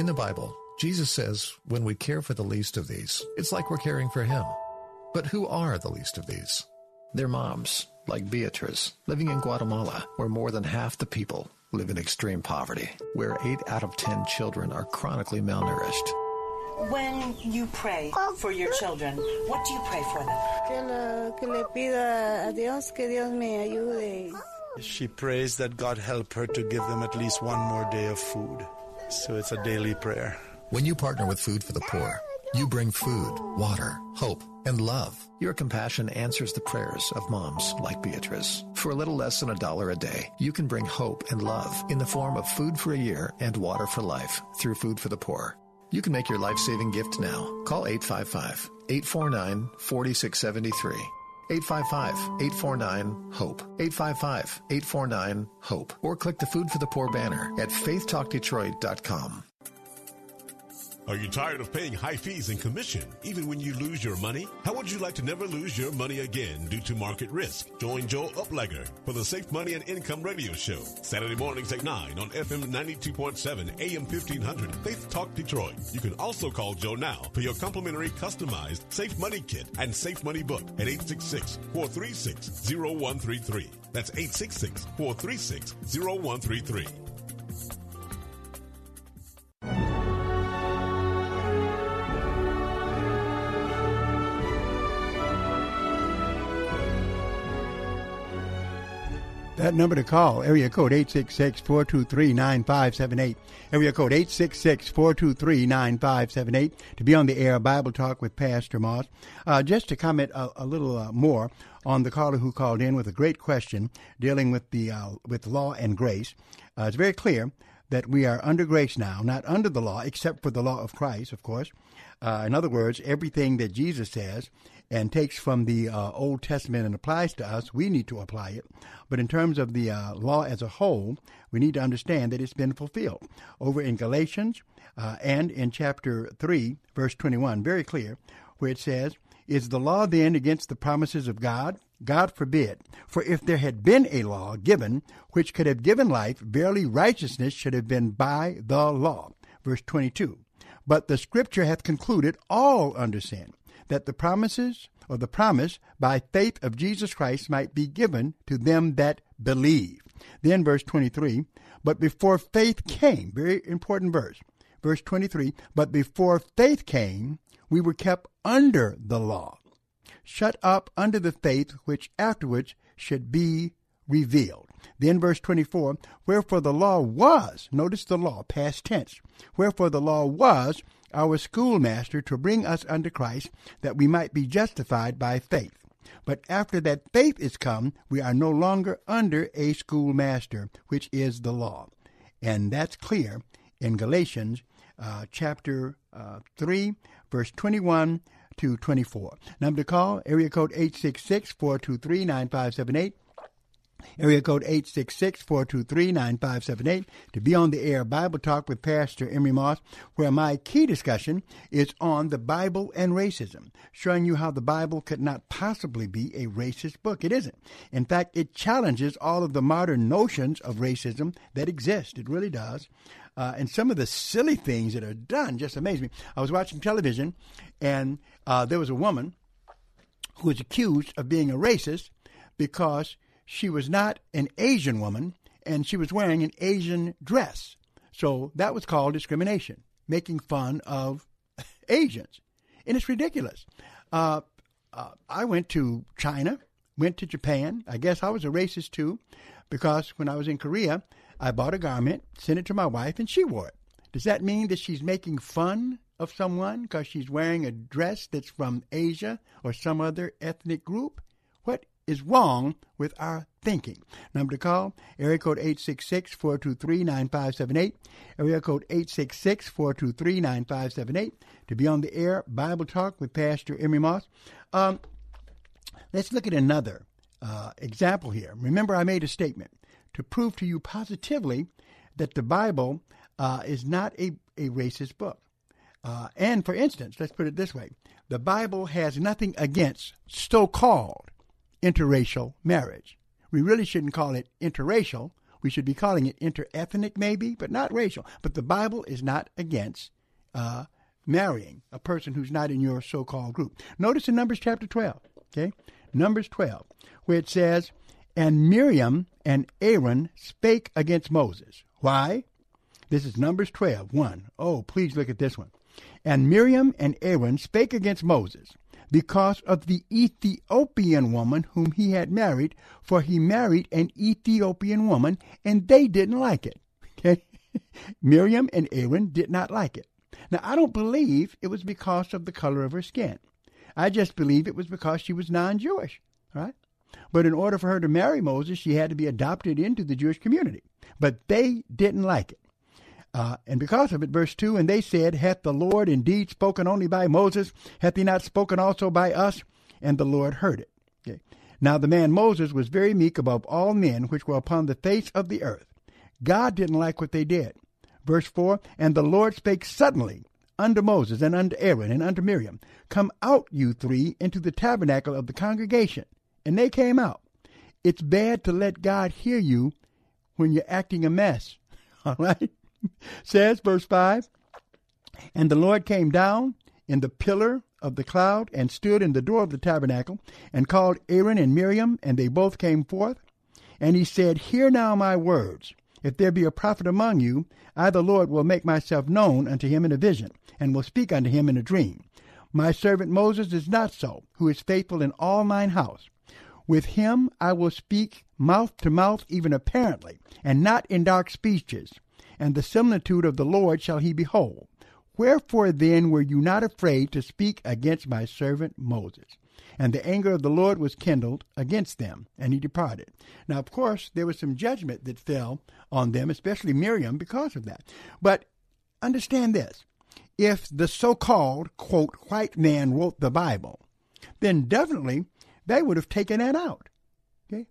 In the Bible, Jesus says, when we care for the least of these, it's like we're caring for Him. But who are the least of these? They're moms, like Beatrice, living in Guatemala, where more than half the people live in extreme poverty, where 8 out of 10 children are chronically malnourished. When you pray for your children, what do you pray for them? Que le pida a Dios que Dios me ayude. She prays that God help her to give them at least one more day of food. So it's a daily prayer. When you partner with Food for the Poor, you bring food, water, hope, and love. Your compassion answers the prayers of moms like Beatrice. For a little less than a dollar a day, you can bring hope and love in the form of food for a year and water for life through Food for the Poor. You can make your life-saving gift now. Call 855-849-4673. 855-849-HOPE. 855-849-HOPE. Or click the Food for the Poor banner at faithtalkdetroit.com. Are you tired of paying high fees and commission, even when you lose your money? How would you like to never lose your money again due to market risk? Join Joe Uplegger for the Safe Money and Income Radio Show, Saturday mornings at 9 on FM 92.7 AM 1500 Faith Talk Detroit. You can also call Joe now for your complimentary customized Safe Money Kit and Safe Money Book at 866-436-0133. That's 866-436-0133. That number to call, area code 866-423-9578. Area code 866-423-9578 to be on the air, Bible Talk with Pastor Moss. Uh, just to comment a, a little uh, more on the caller who called in with a great question dealing with the uh, with law and grace. Uh, it's very clear that we are under grace now, not under the law, except for the law of Christ, of course. Uh, in other words, everything that Jesus says and takes from the uh, Old Testament and applies to us, we need to apply it. But in terms of the uh, law as a whole, we need to understand that it's been fulfilled. Over in Galatians uh, and in chapter 3, verse 21, very clear, where it says, Is the law then against the promises of God? God forbid. For if there had been a law given which could have given life, verily righteousness should have been by the law. Verse 22. But the scripture hath concluded all under sin that the promises or the promise by faith of Jesus Christ might be given to them that believe. Then verse 23, but before faith came, very important verse. Verse 23, but before faith came, we were kept under the law, shut up under the faith which afterwards should be revealed. Then verse 24, wherefore the law was, notice the law, past tense, wherefore the law was our schoolmaster to bring us unto Christ, that we might be justified by faith. But after that faith is come, we are no longer under a schoolmaster, which is the law. And that's clear in Galatians uh, chapter uh, 3, verse 21 to 24. Number to call, area code 866 423 9578. Area code 866-423-9578 to be on the air Bible Talk with Pastor Emery Moss, where my key discussion is on the Bible and racism, showing you how the Bible could not possibly be a racist book. It isn't. In fact, it challenges all of the modern notions of racism that exist. It really does. Uh, and some of the silly things that are done just amaze me. I was watching television, and uh, there was a woman who was accused of being a racist because she was not an Asian woman and she was wearing an Asian dress. So that was called discrimination, making fun of Asians. And it's ridiculous. Uh, uh, I went to China, went to Japan. I guess I was a racist too, because when I was in Korea, I bought a garment, sent it to my wife, and she wore it. Does that mean that she's making fun of someone because she's wearing a dress that's from Asia or some other ethnic group? Is wrong with our thinking? Number to call, area code 866-423-9578, area code 866-423-9578, to be on the air, Bible Talk with Pastor Emery Moss. Um, let's look at another uh, example here. Remember, I made a statement to prove to you positively that the Bible uh, is not a, a racist book. Uh, and for instance, let's put it this way the Bible has nothing against so called interracial marriage. We really shouldn't call it interracial. We should be calling it interethnic, maybe, but not racial. But the Bible is not against uh, marrying a person who's not in your so called group. Notice in Numbers chapter 12, okay? Numbers 12, where it says, And Miriam and Aaron spake against Moses. Why? This is Numbers 12, 1. Oh, please look at this one. And Miriam and Aaron spake against Moses because of the Ethiopian woman whom he had married, for he married an Ethiopian woman, and they didn't like it. Okay? Miriam and Aaron did not like it. Now, I don't believe it was because of the color of her skin. I just believe it was because she was non Jewish, right? But in order for her to marry Moses, she had to be adopted into the Jewish community. But they didn't like it. Uh, and because of it, verse 2 And they said, Hath the Lord indeed spoken only by Moses? Hath he not spoken also by us? And the Lord heard it. Okay. Now the man Moses was very meek above all men which were upon the face of the earth. God didn't like what they did. Verse 4 And the Lord spake suddenly unto Moses and unto Aaron and unto Miriam, Come out, you three, into the tabernacle of the congregation. And they came out. It's bad to let God hear you when you're acting a mess. All right? says, verse 5 And the Lord came down in the pillar of the cloud and stood in the door of the tabernacle and called Aaron and Miriam, and they both came forth. And he said, Hear now my words. If there be a prophet among you, I the Lord will make myself known unto him in a vision, and will speak unto him in a dream. My servant Moses is not so, who is faithful in all mine house. With him I will speak mouth to mouth, even apparently, and not in dark speeches and the similitude of the Lord shall he behold. Wherefore then were you not afraid to speak against my servant Moses? And the anger of the Lord was kindled against them, and he departed. Now, of course, there was some judgment that fell on them, especially Miriam, because of that. But understand this if the so called, quote, white man wrote the Bible, then definitely they would have taken that out. Okay?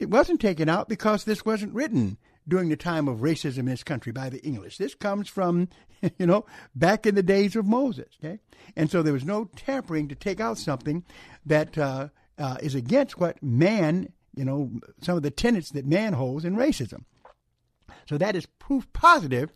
It wasn't taken out because this wasn't written during the time of racism in this country by the English. This comes from, you know, back in the days of Moses. Okay, and so there was no tampering to take out something that uh, uh, is against what man, you know, some of the tenets that man holds in racism. So that is proof positive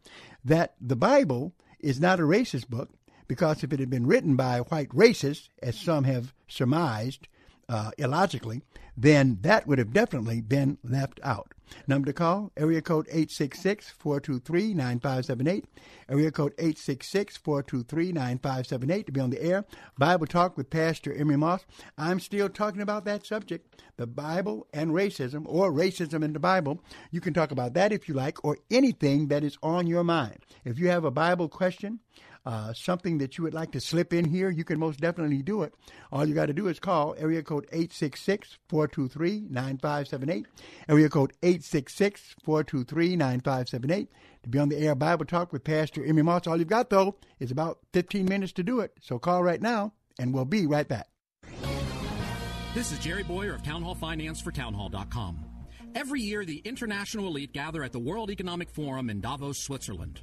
that the Bible is not a racist book because if it had been written by white racists, as some have surmised uh, illogically, then that would have definitely been left out. Number to call, area code 866-423-9578, area code 866-423-9578 to be on the air. Bible Talk with Pastor Emery Moss. I'm still talking about that subject, the Bible and racism, or racism in the Bible. You can talk about that if you like, or anything that is on your mind. If you have a Bible question, uh, something that you would like to slip in here, you can most definitely do it. All you got to do is call area code 866-423-9578, area code 866-423-9578 to be on the air Bible Talk with Pastor Emery Moss. All you've got, though, is about 15 minutes to do it. So call right now, and we'll be right back. This is Jerry Bowyer of Town Hall Finance for townhall.com. Every year, the international elite gather at the World Economic Forum in Davos, Switzerland.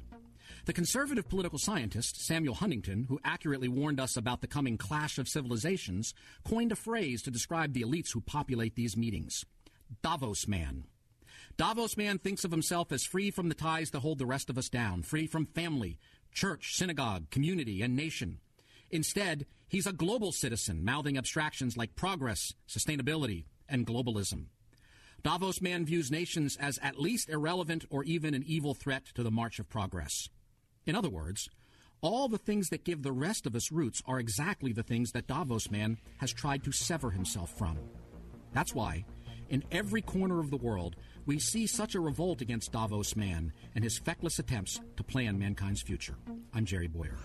The conservative political scientist Samuel Huntington, who accurately warned us about the coming clash of civilizations, coined a phrase to describe the elites who populate these meetings Davos man. Davos man thinks of himself as free from the ties that hold the rest of us down, free from family, church, synagogue, community, and nation. Instead, he's a global citizen, mouthing abstractions like progress, sustainability, and globalism. Davos man views nations as at least irrelevant or even an evil threat to the march of progress. In other words, all the things that give the rest of us roots are exactly the things that Davos man has tried to sever himself from. That's why, in every corner of the world, we see such a revolt against Davos man and his feckless attempts to plan mankind's future. I'm Jerry Bowyer.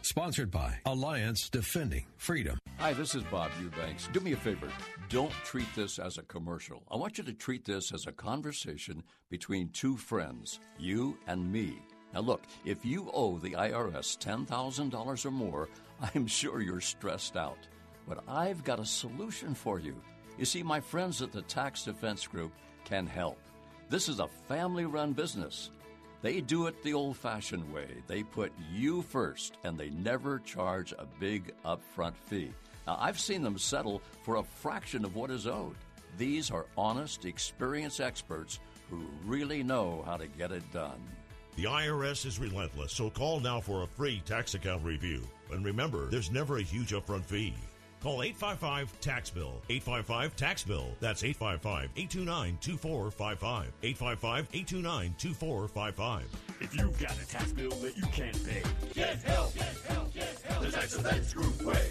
Sponsored by Alliance Defending Freedom. Hi, this is Bob Eubanks. Do me a favor. Don't treat this as a commercial. I want you to treat this as a conversation between two friends, you and me. Now, look, if you owe the IRS $10,000 or more, I'm sure you're stressed out. But I've got a solution for you. You see, my friends at the Tax Defense Group can help. This is a family run business. They do it the old fashioned way. They put you first, and they never charge a big upfront fee. Now, I've seen them settle for a fraction of what is owed. These are honest, experienced experts who really know how to get it done. The IRS is relentless, so call now for a free tax account review. And remember, there's never a huge upfront fee. Call 855 Tax Bill. 855 Tax Bill. That's 855 829 2455. 855 829 2455. If you've got a tax bill that you can't pay, get help. Get help. Get help. The Tax Defense Group way.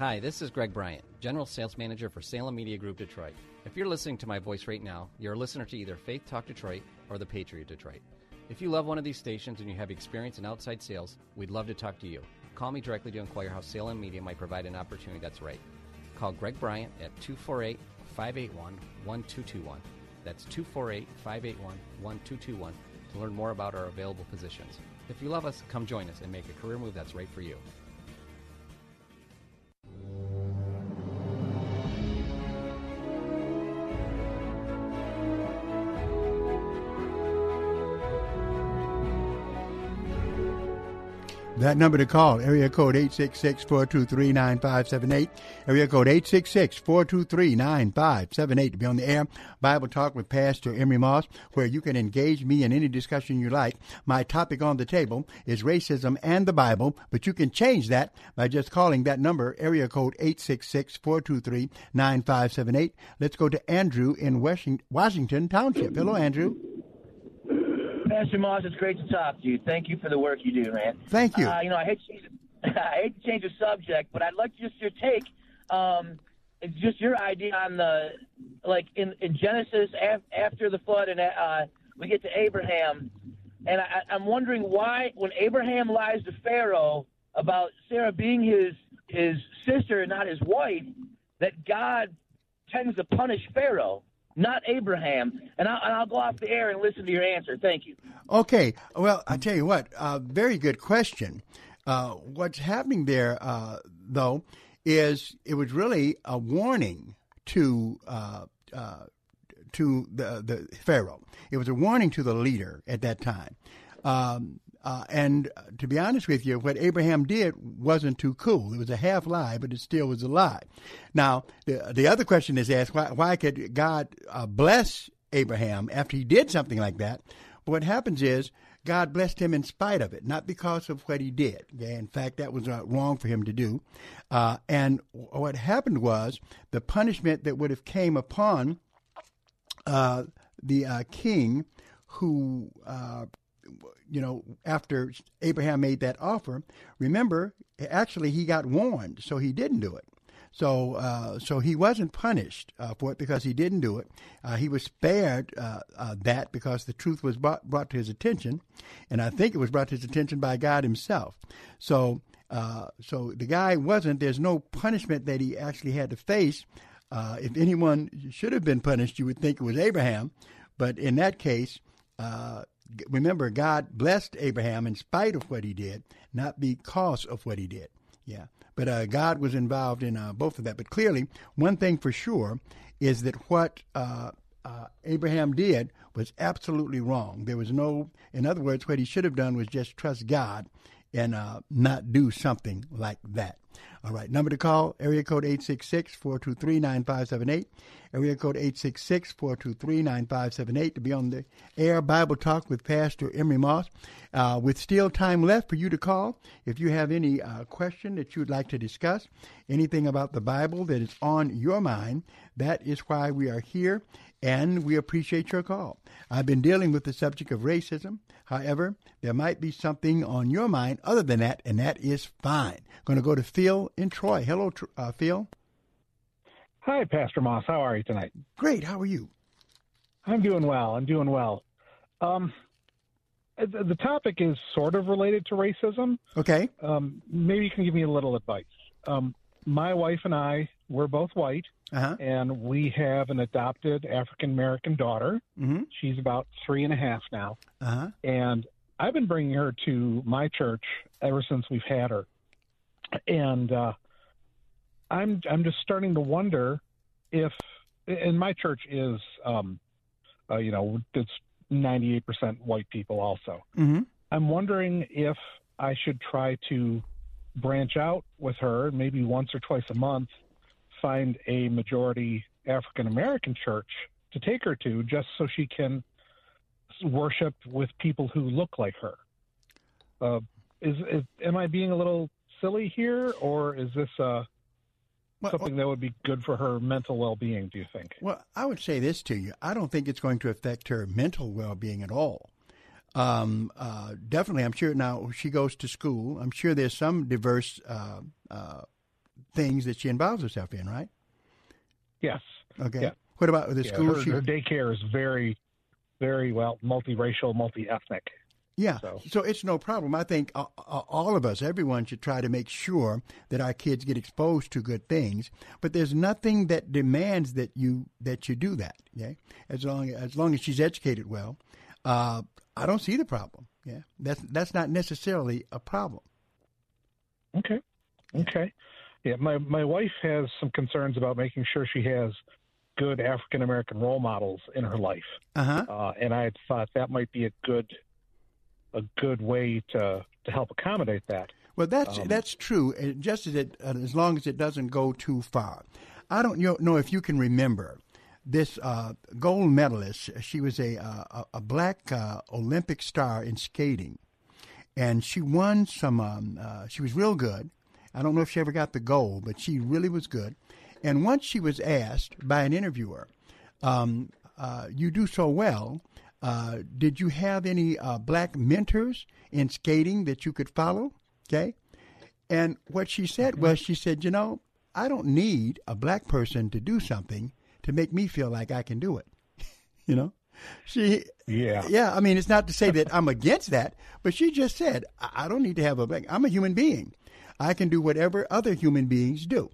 Hi, this is Greg Bryant, General Sales Manager for Salem Media Group Detroit. If you're listening to my voice right now, you're a listener to either Faith Talk Detroit or The Patriot Detroit. If you love one of these stations and you have experience in outside sales, we'd love to talk to you. Call me directly to inquire how Salem Media might provide an opportunity that's right. Call Greg Bryant at 248 581 1221. That's 248 581 1221 to learn more about our available positions. If you love us, come join us and make a career move that's right for you. That number to call, area code 866-423-9578, area code 866-423-9578 to be on the air. Bible Talk with Pastor Emery Moss, where you can engage me in any discussion you like. My topic on the table is racism and the Bible, but you can change that by just calling that number, area code 866-423-9578. Let's go to Andrew in Washington Township. Hello, Andrew. Pastor Moss, it's great to talk to you. Thank you for the work you do, man. Thank you. Uh, you know, I hate to change, I hate to change the subject, but I'd like just your take. Um, it's just your idea on the like in, in Genesis af- after the flood, and uh, we get to Abraham, and I, I'm wondering why when Abraham lies to Pharaoh about Sarah being his his sister and not his wife, that God tends to punish Pharaoh not Abraham. And I'll, and I'll, go off the air and listen to your answer. Thank you. Okay. Well, I tell you what, uh, very good question. Uh, what's happening there, uh, though, is it was really a warning to uh, uh, to the the Pharaoh. It was a warning to the leader at that time. Um, uh, and to be honest with you, what Abraham did wasn't too cool. It was a half lie, but it still was a lie. Now, the, the other question is asked why, why could God uh, bless Abraham after he did something like that? But what happens is God blessed him in spite of it, not because of what he did. Okay? In fact, that was uh, wrong for him to do. Uh, and what happened was the punishment that would have came upon uh, the uh, king who uh, you know, after Abraham made that offer, remember, actually he got warned, so he didn't do it. So, uh, so he wasn't punished uh, for it because he didn't do it. Uh, he was spared uh, uh, that because the truth was brought, brought to his attention, and I think it was brought to his attention by God Himself. So, uh, so the guy wasn't. There's no punishment that he actually had to face. if anyone should have been punished, you would think it was Abraham, but in that case, remember, God blessed Abraham in spite of what he did, not because of what he did. Yeah. But uh, God was involved in uh, both of that. But clearly, one thing for sure is that what uh, uh Abraham did was absolutely wrong. There was no, in other words, what he should have done was just trust God and uh, not do something like that. All right, number to call, area code 866-423-9578, area code 866-423-9578 to be on the air Bible Talk with Pastor Emery Moss. Uh, with still time left for you to call, if you have any uh, question that you'd like to discuss, anything about the Bible that is on your mind, that is why we are here, and we appreciate your call. I've been dealing with the subject of racism. However, there might be something on your mind other than that, and that is fine. Going to go to Phil in Troy. Hello, uh, Phil. Hi, Pastor Moss. How are you tonight? Great. How are you? I'm doing well. I'm doing well. Um, the topic is sort of related to racism. Okay. Um, maybe you can give me a little advice. Um, my wife and I, we're both white, uh-huh. and we have an adopted African American daughter. Mm-hmm. She's about three and a half now, uh-huh. and I've been bringing her to my church ever since we've had her, and uh, I'm I'm just starting to wonder if, and my church is, um, uh, you know, it's 98% white people also. Mm-hmm. I'm wondering if I should try to branch out with her, maybe once or twice a month, find a majority African American church to take her to, just so she can worship with people who look like her. Uh, is, is am I being a little silly here, or is this uh, well, something that would be good for her mental well-being? Do you think? Well, I would say this to you: I don't think it's going to affect her mental well-being at all. Um, uh, definitely, I'm sure now she goes to school. I'm sure there's some diverse uh, uh, things that she involves herself in, right? Yes. Okay. Yeah. What about the yeah, school? Her, she... her daycare is very, very well multiracial, multi-ethnic. Yeah, so. so. it's no problem. I think uh, uh, all of us, everyone, should try to make sure that our kids get exposed to good things. But there's nothing that demands that you that you do that. Okay, as long as long as she's educated well, uh, I don't see the problem. Yeah, that's that's not necessarily a problem. Okay, okay. Yeah, my my wife has some concerns about making sure she has good African American role models in her life, uh-huh. uh, and I thought that might be a good a good way to to help accommodate that. Well, that's um, that's true, just as it uh, as long as it doesn't go too far. I don't know if you can remember this uh, gold medalist. She was a uh, a black uh, Olympic star in skating, and she won some. Um, uh, she was real good. I don't know if she ever got the gold, but she really was good. And once she was asked by an interviewer, um, uh, "You do so well. Uh, did you have any black mentors in skating that you could follow?" Okay, and what she said was, she said, "You know." I don't need a black person to do something to make me feel like I can do it. you know? She Yeah. Yeah, I mean it's not to say that I'm against that, but she just said, I, I don't need to have a black I'm a human being. I can do whatever other human beings do.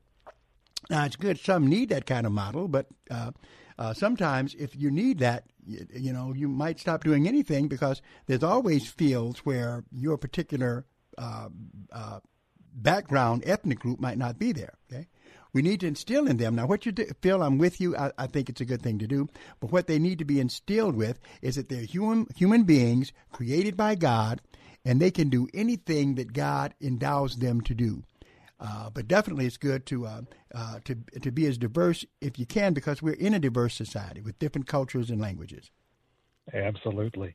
Now it's good some need that kind of model, but uh, uh, sometimes if you need that, you, you, know, you might stop doing anything because there's always fields where your particular uh, uh background, ethnic group might not be there. Okay, we need to instill in them. Now, what you do, Phil, I'm with you. I, I, think it's a good thing to do. But what they need to be instilled with is that they're human, human beings created by God, and they can do anything that God endows them to do. Uh, but definitely, it's good to uh, uh, to to be as diverse if you can, because we're in a diverse society with different cultures and languages. Absolutely.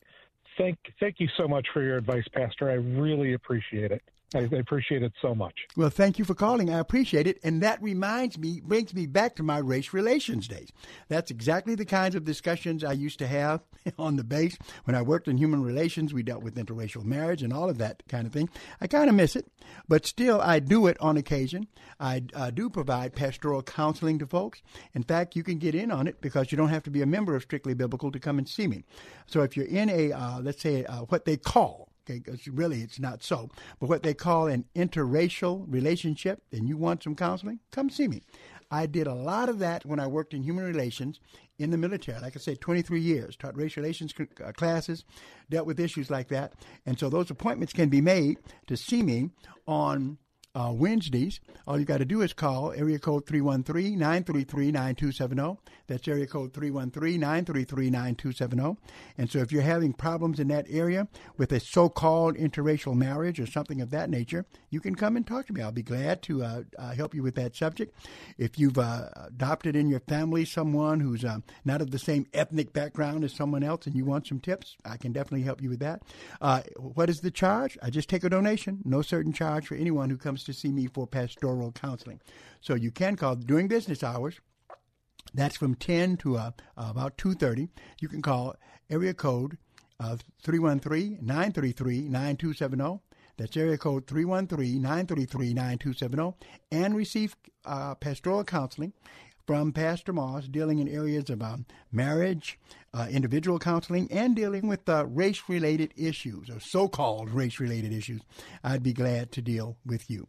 Thank thank you so much for your advice, Pastor. I really appreciate it. I, appreciate it so much. Well, thank you for calling. I appreciate it. And that reminds me, brings me back to my race relations days. That's exactly the kinds of discussions I used to have on the base. When I worked in human relations, we dealt with interracial marriage and all of that kind of thing. I kind of miss it, but still, I do it on occasion. I do provide pastoral counseling to folks. In fact, you can get in on it because you don't have to be a member of Strictly Biblical to come and see me. So if you're in a, uh, let's say, uh, what they call Okay, really it's not so. But what they call an interracial relationship, and you want some counseling, come see me. I did a lot of that when I worked in human relations in the military. Like I said, 23 years, taught race relations uh, classes, dealt with issues like that. And so those appointments can be made to see me on uh, Wednesdays. All you got to do is call area code 313 933 9270. That's area code 313 933 9270. And so if you're having problems in that area with a so called interracial marriage or something of that nature, you can come and talk to me. I'll be glad to uh, uh, help you with that subject. If you've uh, adopted in your family someone who's uh, not of the same ethnic background as someone else and you want some tips, I can definitely help you with that. Uh, what is the charge? I just take a donation, no certain charge for anyone who comes to see me for pastoral counseling. So you can call during business hours. That's from 10 to uh, about 2.30. You can call area code 313-933-9270. That's area code 313-933-9270 and receive uh, pastoral counseling from Pastor Moss dealing in areas of um, marriage, uh, individual counseling, and dealing with uh, race related issues or so called race related issues. I'd be glad to deal with you.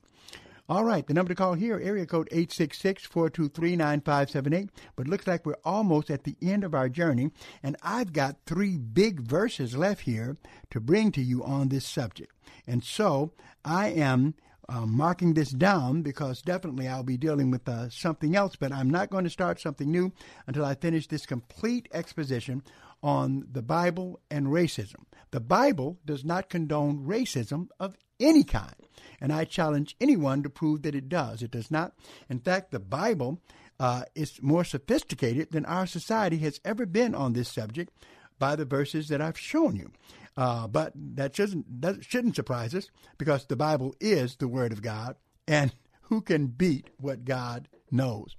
All right, the number to call here, area code 866-423-9578. But looks like we're almost at the end of our journey, and I've got three big verses left here to bring to you on this subject. And so I am uh, marking this down because definitely I'll be dealing with uh, something else, but I'm not going to start something new until I finish this complete exposition on the Bible and racism. The Bible does not condone racism of any kind, and I challenge anyone to prove that it does. It does not. In fact, the Bible uh, is more sophisticated than our society has ever been on this subject by the verses that I've shown you. Uh, but that shouldn't that shouldn't surprise us because the Bible is the Word of God, and who can beat what God knows?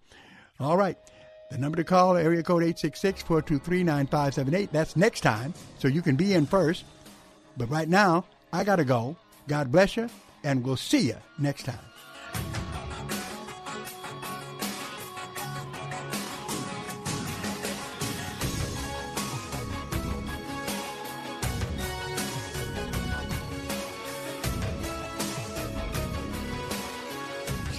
All right. The number to call, area code 866-423-9578. That's next time, so you can be in first. But right now, I got to go. God bless you, and we'll see you next time.